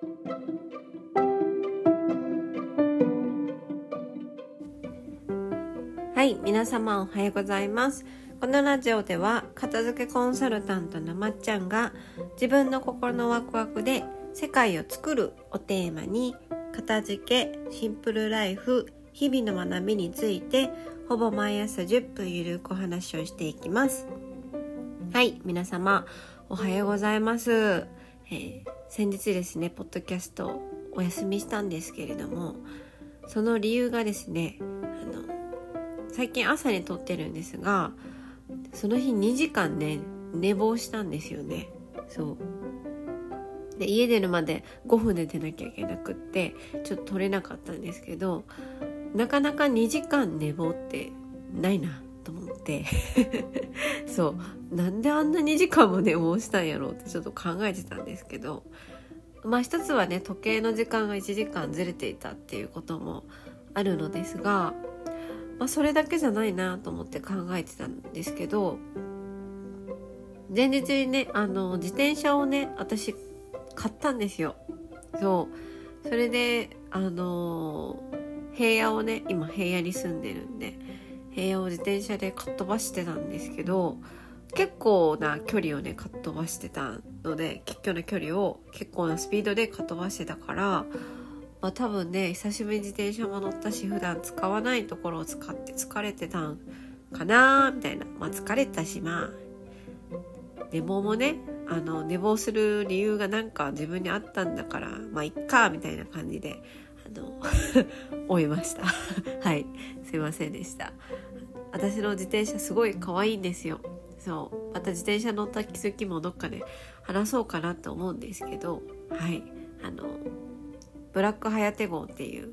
はい皆様おはようございます。このラジオでは片付けコンサルタントのまっちゃんが自分の心のワクワクで世界を作るをテーマに片付けシンプルライフ日々の学びについてほぼ毎朝10分ゆるくお話をしていきます。はい皆様おはようございます、えー、先日ですねポッドキャストお休みしたんですけれどもその理由がですねあの最近朝に撮ってるんですがその日2時間ね寝坊したんですよね。そう。で家出るまで5分で出なきゃいけなくってちょっと取れなかったんですけどなかなか2時間寝坊ってないな。と思って。そう。なんであんな2時間も寝坊したんやろうってちょっと考えてたんですけど。まあ一つはね時計の時間が1時間ずれていたっていうこともあるのですが、まあ、それだけじゃないなと思って考えてたんですけど前日にねあの自転車をね私買ったんですよ。そう。それであの平野をね今平野に住んでるんで平野を自転車でかっ飛ばしてたんですけど結構な距離をねかっ飛ばしてたので結構な距離を結構なスピードでかっ飛ばしてたから、まあ、多分ね久しぶりに自転車も乗ったし普段使わないところを使って疲れてたんかなみたいな。まあ疲れたしまあ寝坊もねあの寝坊する理由がなんか自分にあったんだからまあいっかみたいな感じでの終えました。はい。すいませんでした。私の自転車すごい可愛いんですよ。そう。また自転車乗った気づきもどっかで話そうかなと思うんですけど。はい。あのブラックハヤテ号っていう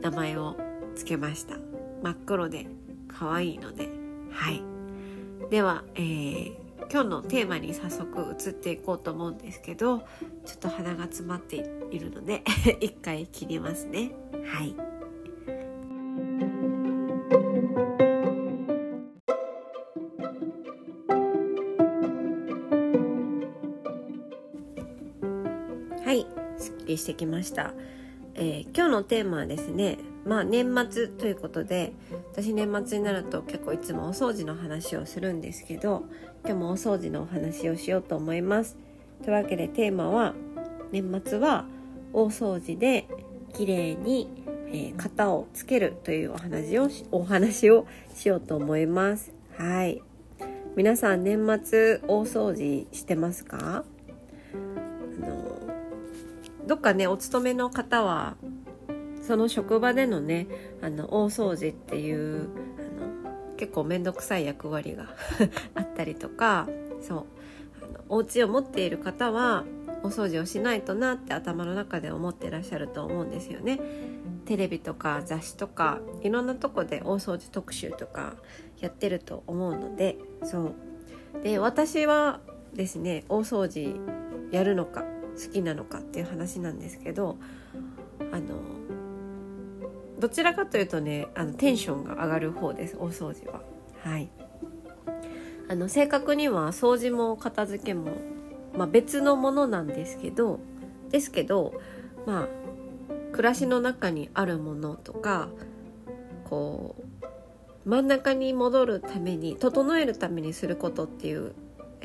名前を付けました。真っ黒で可愛いので。はい。では、えー、今日のテーマに早速移っていこうと思うんですけどちょっと鼻が詰まっているので 一回切りますね。はい。はい。すっきりしてきました、えー、今日のテーマはですねまあ年末ということで私年末になると結構いつもお掃除の話をするんですけど今日もお掃除のお話をしようと思います。というわけでテーマは年末は大掃除で綺麗に、えー、型をつけるというお話をお話をしようと思います。はい。皆さん年末大掃除してますか？あのどっかねお勤めの方はその職場でのねあの大掃除っていうあの結構面倒くさい役割が あったりとかそうあのお家を持っている方はお掃除をしないとなって頭の中で思ってらっしゃると思うんですよね。テレビとか雑誌とかいろんなとこで大掃除特集とかやってると思うのでそうで私はですね大掃除やるのか好きなのかっていう話なんですけどあのどちらかというとねあのテンションが上がる方です大掃除は。はいあの正確には掃除も片付けも、まあ、別のものなんですけどですけどまあ暮らしの中にあるものとかこう真ん中に戻るために整えるためにすることっていう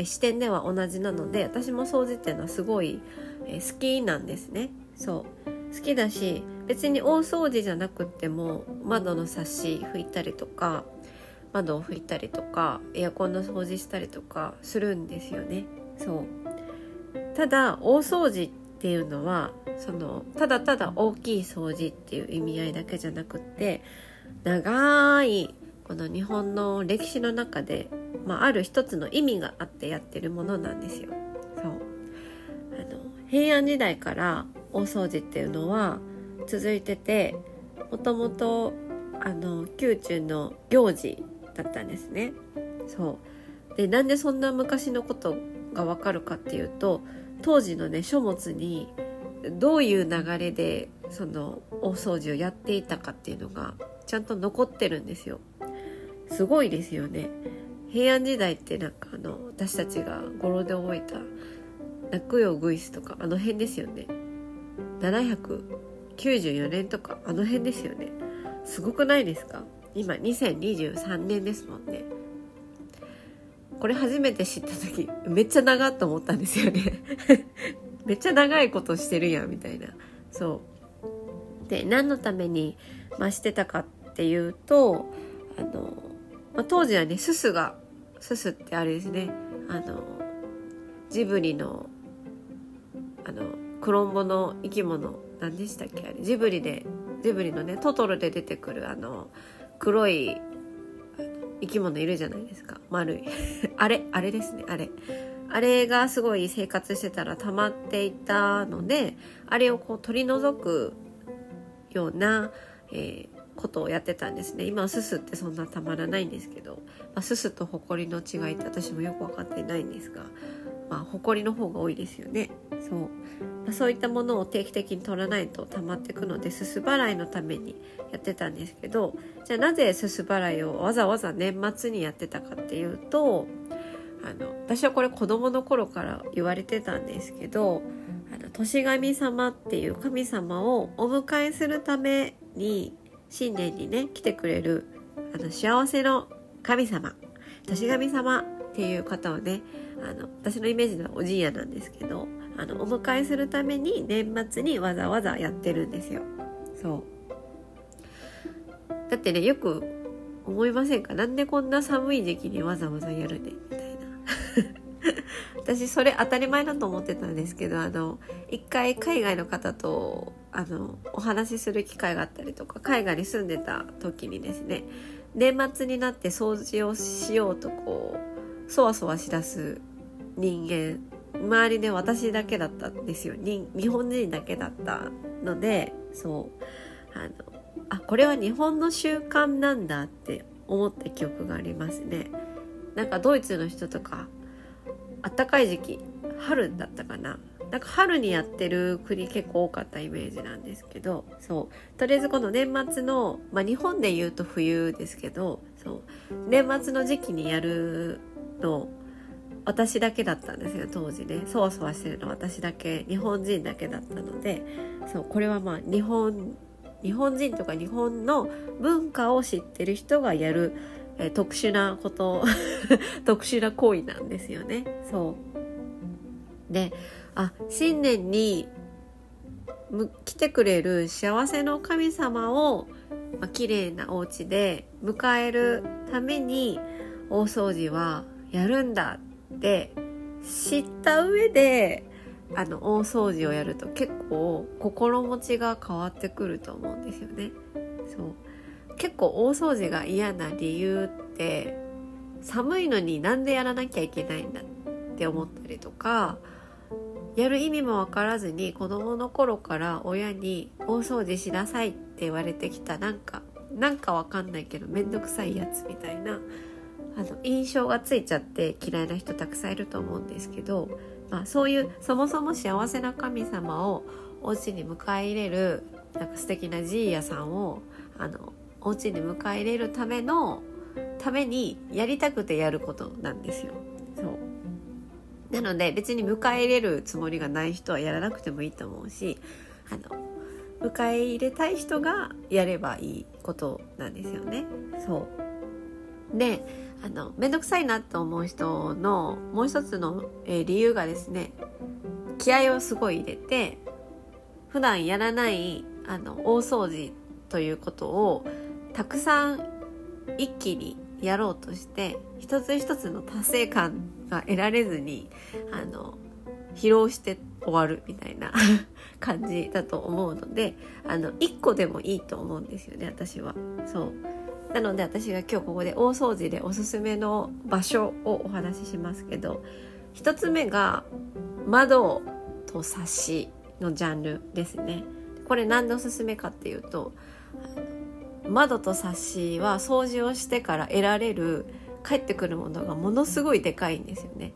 視点では同じなので私も掃除っていうのはすごい好きなんですね。そう好きだし別に大掃除じゃなくっても窓のサッシ拭いたりとか窓を拭いたりとかエアコンの掃除したりとかするんですよね。そう。ただ大掃除っていうのはそのただただ大きい掃除っていう意味合いだけじゃなくって長いこの日本の歴史の中で、まあ、ある一つの意味があってやってるものなんですよ。そう。あの平安時代から大掃除っていうのは続いててもともとあの宮中の行事だったんですね。そうでなんでそんな昔のことがわかるかっていうと当時のね書物にどういう流れでその大掃除をやっていたかっていうのがちゃんと残ってるんですよ。すごいですよね。平安時代ってなんかあの私たちが語呂で覚えた「泣くよグイス」とかあの辺ですよね。794年とかあの辺ですよね。すごくないですか？今2023年ですもんね。これ初めて知った時めっちゃ長っと思ったんですよね。めっちゃ長いことしてるやんみたいな。そう。で何のために、ま、してたかっていうとあの、まあ、当時はねすすがすすってあれですね。あのジブリのあのクロンボの生き物何でしたっけ？あれジブリでジブリのねトトロで出てくるあの黒い生き物いるじゃないですか。丸い。あれあれですねあれ。あれがすごい生活してたら溜まっていたのであれをこう取り除くような、えー、ことをやってたんですね。今はすすってそんなたまらないんですけど、まあ、すすとほこりの違いって私もよく分かってないんですが。まあ、埃の方が多いですよね。そう、まあ、そういったものを定期的に取らないと溜まってくのですす払いのためにやってたんですけどじゃあなぜすす払いをわざわざ年末にやってたかっていうとあの私はこれ子供の頃から言われてたんですけどあの年神様っていう神様をお迎えするために新年にね来てくれるあの幸せの神様。年神様っていう方をねあの私のイメージのおじいやなんですけどあのお迎えするために年末にわざわざやってるんですよ。そう。だってねよく思いませんか？なんでこんな寒い時期にわざわざやるねみたいな。私それ当たり前だと思ってたんですけどあの一回海外の方とあのお話しする機会があったりとか海外に住んでた時にですね年末になって掃除をしようとこうそわそわしだす人間。周りで私だけだったんですよ。日本人だけだったのでそう。あのあこれは日本の習慣なんだって思った記憶がありますね。なんかドイツの人とかあったかい時期春だったかな。なんか春にやってる国結構多かったイメージなんですけどそう。とりあえずこの年末の、まあ、日本で言うと冬ですけどそう。年末の時期にやるの私だけだったんですよ当時ね。そわそわしてるの私だけ。日本人だけだったのでそうこれはまあ日本日本人とか日本の文化を知ってる人がやる、え、特殊なこと 特殊な行為なんですよね。そう。であ新年に来てくれる幸せの神様を、まあ、綺麗なお家で迎えるために大掃除はやるんだって知った上であの大掃除をやると結構心持ちが変わってくると思うんですよね。そう結構大掃除が嫌な理由って寒いのになんでやらなきゃいけないんだって思ったりとかやる意味も分からずに子供の頃から親に大掃除しなさいって言われてきたなんかなんか分かんないけど面倒くさいやつみたいなあの印象がついちゃって嫌いな人たくさんいると思うんですけど、まあ、そういうそもそも幸せな神様をお家に迎え入れるなんか素敵なジーヤさんをあのお家に迎え入れるためのためにやりたくてやることなんですよ。そうなので別に迎え入れるつもりがない人はやらなくてもいいと思うしあの迎え入れたい人がやればいいことなんですよね。そうであの面倒くさいなと思う人のもう一つの、え、理由がですね気合をすごい入れて普段やらないあの大掃除ということをたくさん一気にやろうとして一つ一つの達成感が得られずにあの疲労して終わるみたいな 感じだと思うのであの1個でもいいと思うんですよね私は。そうなので私が今日ここで大掃除でおすすめの場所をお話ししますけど1つ目が窓とサッシのジャンルですね。これ何でおすすめかっていうと窓とサッシは掃除をしてから得られる帰ってくるものがものすごいでかいんですよね。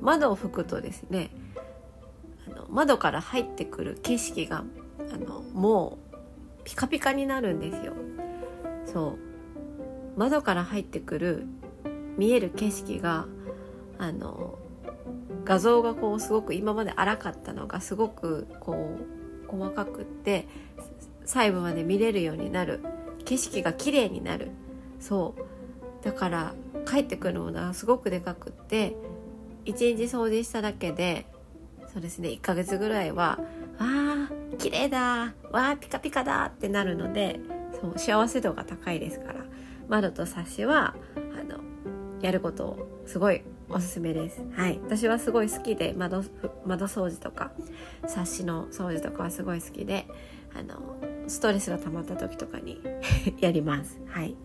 窓を拭くとですねあの窓から入ってくる景色があのもうピカピカになるんですよ。そう。窓から入ってくる見える景色があの画像がこうすごく今まで荒かったのがすごくこう細かくって細部まで見れるようになる。景色が綺麗になる。そう。だから帰ってくるものはすごくでかくって1日掃除しただけでそうですね1ヶ月ぐらいは「わー綺麗だわーピカピカだ」ってなるのでそう幸せ度が高いですから。窓とサッシはあのやることをすごいおすすめです。はい、私はすごい好きで窓窓掃除とかサッシの掃除とかはすごい好きであのストレスが溜まった時とかに やります。はい、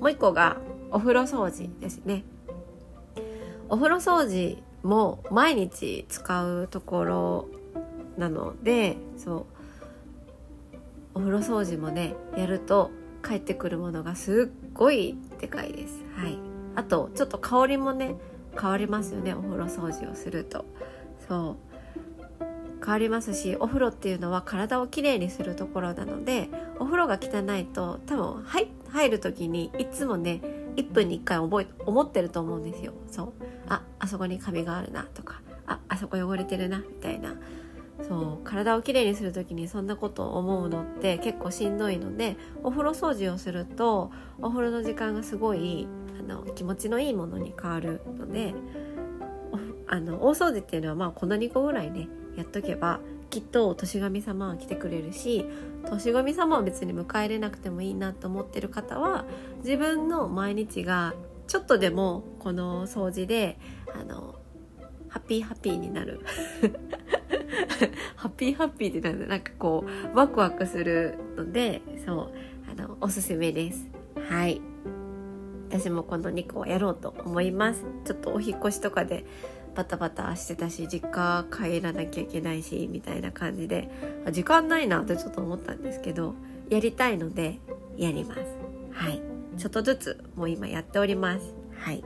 もう一個がお風呂掃除ですね。お風呂掃除も毎日使うところなのでそうお風呂掃除もねやると帰ってくるものがすっごいでかいです。はい、あとちょっと香りもね変わりますよね。お風呂掃除をすると。そう。変わりますしお風呂っていうのは体をきれいにするところなのでお風呂が汚いと多分入入る時にいつもね1分に1回覚え思ってると思うんですよ。そう。ああそこにカビがあるなとかああそこ汚れてるなみたいな。そう体をきれいにする時にそんなことを思うのって結構しんどいのでお風呂掃除をするとお風呂の時間がすごいあの気持ちのいいものに変わるのであの大掃除っていうのはまあこの2個ぐらいねやっとけばきっと年神様は来てくれるし年神様は別に迎え入れなくてもいいなと思ってる方は自分の毎日がちょっとでもこの掃除であのハッピーハッピーになる。ハッピーハッピーってなるなんかこうワクワクするのでそうあのおすすめです。はい。私もこの2個をやろうと思います。ちょっとお引越しとかでバタバタしてたし実家帰らなきゃいけないしみたいな感じで時間ないなってちょっと思ったんですけどやりたいのでやります。はい。ちょっとずつもう今やっております。はい。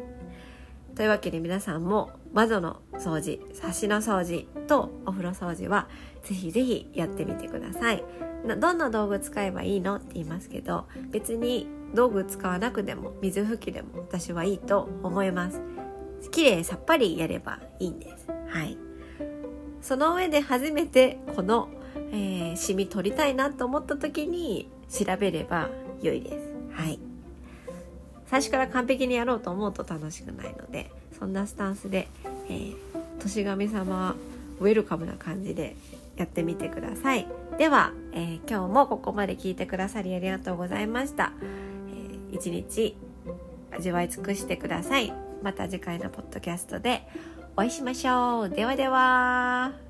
というわけで皆さんも窓の掃除サしの掃除とお風呂掃除はぜひぜひやってみてくださいどんな道具使えばいいのって言いますけど別に道具使わなくても水拭きでも私はいいと思います綺麗さっぱりやればいいんです。はい。その上で初めてこの、えー、シミ取りたいなと思った時に調べれば良いです。はい。最初から完璧にやろうと思うと楽しくないので、そんなスタンスで、えー、年神様ウェルカムな感じでやってみてください。では、えー、今日もここまで聞いてくださりありがとうございました。えー、一日味わい尽くしてください。また次回のポッドキャストでお会いしましょう。ではでは。